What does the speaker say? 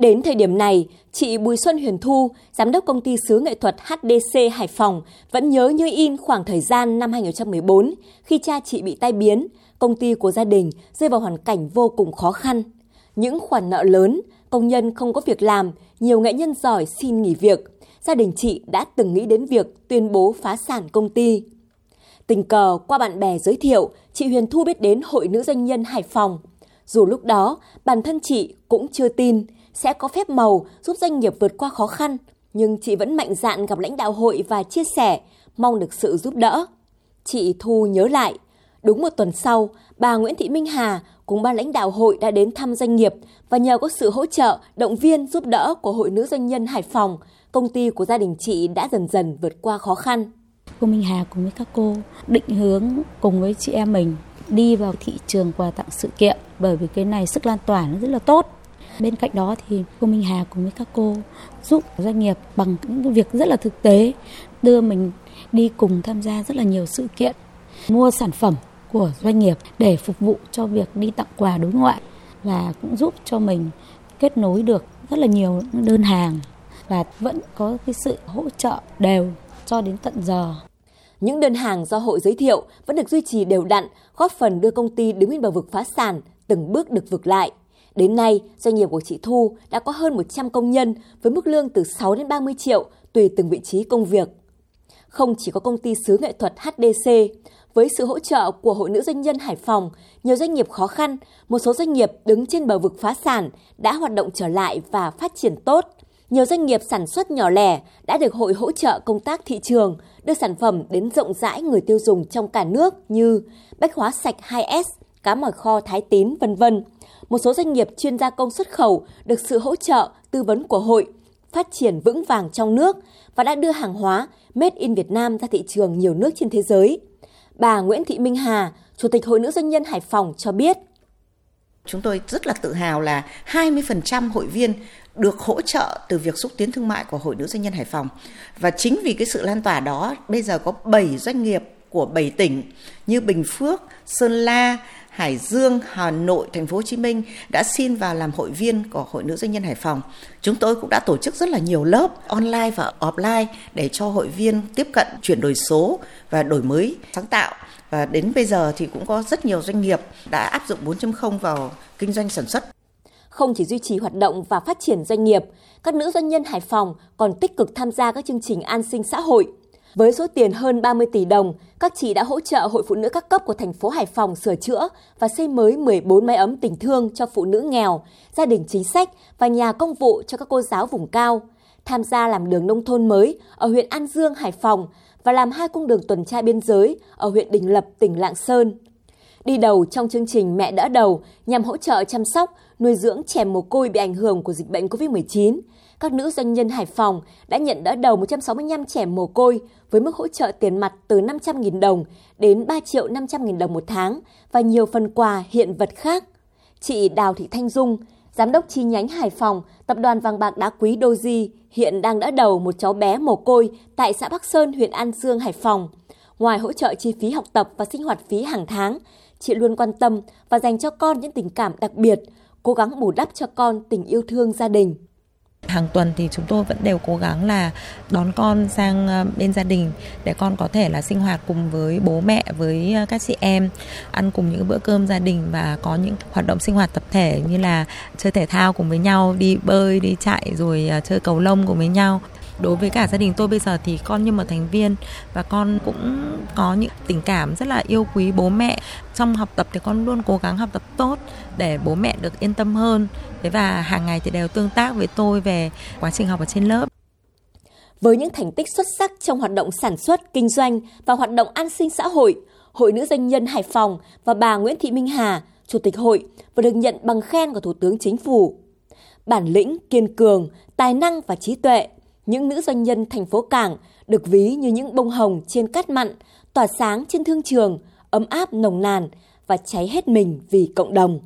Đến thời điểm này, chị Bùi Xuân Huyền Thu, giám đốc công ty sứ nghệ thuật HDC Hải Phòng, vẫn nhớ như in khoảng thời gian năm 2014 khi cha chị bị tai biến, công ty của gia đình rơi vào hoàn cảnh vô cùng khó khăn. Những khoản nợ lớn, công nhân không có việc làm, nhiều nghệ nhân giỏi xin nghỉ việc. Gia đình chị đã từng nghĩ đến việc tuyên bố phá sản công ty. Tình cờ qua bạn bè giới thiệu, chị Huyền Thu biết đến Hội Nữ Doanh nhân Hải Phòng. Dù lúc đó, bản thân chị cũng chưa tin sẽ có phép màu giúp doanh nghiệp vượt qua khó khăn, nhưng chị vẫn mạnh dạn gặp lãnh đạo hội và chia sẻ, mong được sự giúp đỡ. Chị Thu nhớ lại, đúng một tuần sau, bà Nguyễn Thị Minh Hà cùng ban lãnh đạo hội đã đến thăm doanh nghiệp và nhờ có sự hỗ trợ, động viên giúp đỡ của Hội Nữ Doanh nhân Hải Phòng, công ty của gia đình chị đã dần dần vượt qua khó khăn. Cô Minh Hà cùng với các cô định hướng cùng với chị em mình đi vào thị trường quà tặng sự kiện bởi vì cái này sức lan tỏa nó rất là tốt. Bên cạnh đó thì cô Minh Hà cùng với các cô giúp doanh nghiệp bằng những việc rất là thực tế đưa mình đi cùng tham gia rất là nhiều sự kiện mua sản phẩm của doanh nghiệp để phục vụ cho việc đi tặng quà đối ngoại và cũng giúp cho mình kết nối được rất là nhiều đơn hàng và vẫn có cái sự hỗ trợ đều cho đến tận giờ. Những đơn hàng do hội giới thiệu vẫn được duy trì đều đặn, góp phần đưa công ty đứng bên bờ vực phá sản, từng bước được vực lại. Đến nay, doanh nghiệp của chị Thu đã có hơn 100 công nhân với mức lương từ 6 đến 30 triệu tùy từng vị trí công việc. Không chỉ có công ty sứ nghệ thuật HDC, với sự hỗ trợ của Hội Nữ Doanh nhân Hải Phòng, nhiều doanh nghiệp khó khăn, một số doanh nghiệp đứng trên bờ vực phá sản đã hoạt động trở lại và phát triển tốt. Nhiều doanh nghiệp sản xuất nhỏ lẻ đã được hội hỗ trợ công tác thị trường, đưa sản phẩm đến rộng rãi người tiêu dùng trong cả nước như bách hóa sạch 2S, cá mỏi kho Thái Tín, vân vân. Một số doanh nghiệp chuyên gia công xuất khẩu được sự hỗ trợ, tư vấn của hội, phát triển vững vàng trong nước và đã đưa hàng hóa made in Việt Nam ra thị trường nhiều nước trên thế giới. Bà Nguyễn Thị Minh Hà, Chủ tịch Hội Nữ Doanh nhân Hải Phòng cho biết. Chúng tôi rất là tự hào là 20% hội viên được hỗ trợ từ việc xúc tiến thương mại của Hội Nữ Doanh nhân Hải Phòng. Và chính vì cái sự lan tỏa đó, bây giờ có 7 doanh nghiệp của 7 tỉnh như Bình Phước, Sơn La, Hải Dương, Hà Nội, Thành phố Hồ Chí Minh đã xin vào làm hội viên của Hội Nữ Doanh nhân Hải Phòng. Chúng tôi cũng đã tổ chức rất là nhiều lớp online và offline để cho hội viên tiếp cận chuyển đổi số và đổi mới sáng tạo. Và đến bây giờ thì cũng có rất nhiều doanh nghiệp đã áp dụng 4.0 vào kinh doanh sản xuất. Không chỉ duy trì hoạt động và phát triển doanh nghiệp, các nữ doanh nhân Hải Phòng còn tích cực tham gia các chương trình an sinh xã hội, với số tiền hơn 30 tỷ đồng, các chị đã hỗ trợ Hội Phụ nữ các cấp của thành phố Hải Phòng sửa chữa và xây mới 14 máy ấm tình thương cho phụ nữ nghèo, gia đình chính sách và nhà công vụ cho các cô giáo vùng cao, tham gia làm đường nông thôn mới ở huyện An Dương, Hải Phòng và làm hai cung đường tuần tra biên giới ở huyện Đình Lập, tỉnh Lạng Sơn. Đi đầu trong chương trình Mẹ đỡ đầu nhằm hỗ trợ chăm sóc, nuôi dưỡng trẻ mồ côi bị ảnh hưởng của dịch bệnh COVID-19, các nữ doanh nhân Hải Phòng đã nhận đỡ đầu 165 trẻ mồ côi với mức hỗ trợ tiền mặt từ 500.000 đồng đến 3 triệu 500.000 đồng một tháng và nhiều phần quà hiện vật khác. Chị Đào Thị Thanh Dung, Giám đốc chi nhánh Hải Phòng, Tập đoàn vàng bạc đá quý Doji hiện đang đỡ đầu một cháu bé mồ côi tại xã Bắc Sơn, huyện An Dương, Hải Phòng. Ngoài hỗ trợ chi phí học tập và sinh hoạt phí hàng tháng, chị luôn quan tâm và dành cho con những tình cảm đặc biệt, cố gắng bù đắp cho con tình yêu thương gia đình. Hàng tuần thì chúng tôi vẫn đều cố gắng là đón con sang ờ, bên gia đình để con có thể là sinh hoạt cùng với bố mẹ, với ờ, các chị em, ăn cùng những bữa cơm gia đình và có những hoạt động sinh hoạt tập thể như là chơi thể thao cùng với nhau, đi bơi, đi chạy rồi ờ, chơi cầu lông cùng với nhau đối với cả gia đình tôi bây giờ thì con như một thành viên và con cũng có những tình cảm rất là yêu quý bố mẹ. Trong học tập thì con luôn cố gắng học tập tốt để bố mẹ được yên tâm hơn. Thế và hàng ngày thì đều tương tác với tôi về quá trình học ở trên lớp. Với những thành tích xuất sắc trong hoạt động sản xuất, kinh doanh và hoạt động an sinh xã hội, Hội Nữ Doanh nhân Hải Phòng và bà Nguyễn Thị Minh Hà, Chủ tịch hội, vừa được nhận bằng khen của Thủ tướng Chính phủ. Bản lĩnh, kiên cường, tài năng và trí tuệ những nữ doanh nhân thành phố Cảng được ví như những bông hồng trên cát mặn, tỏa sáng trên thương trường, ấm áp nồng nàn và cháy hết mình vì cộng đồng.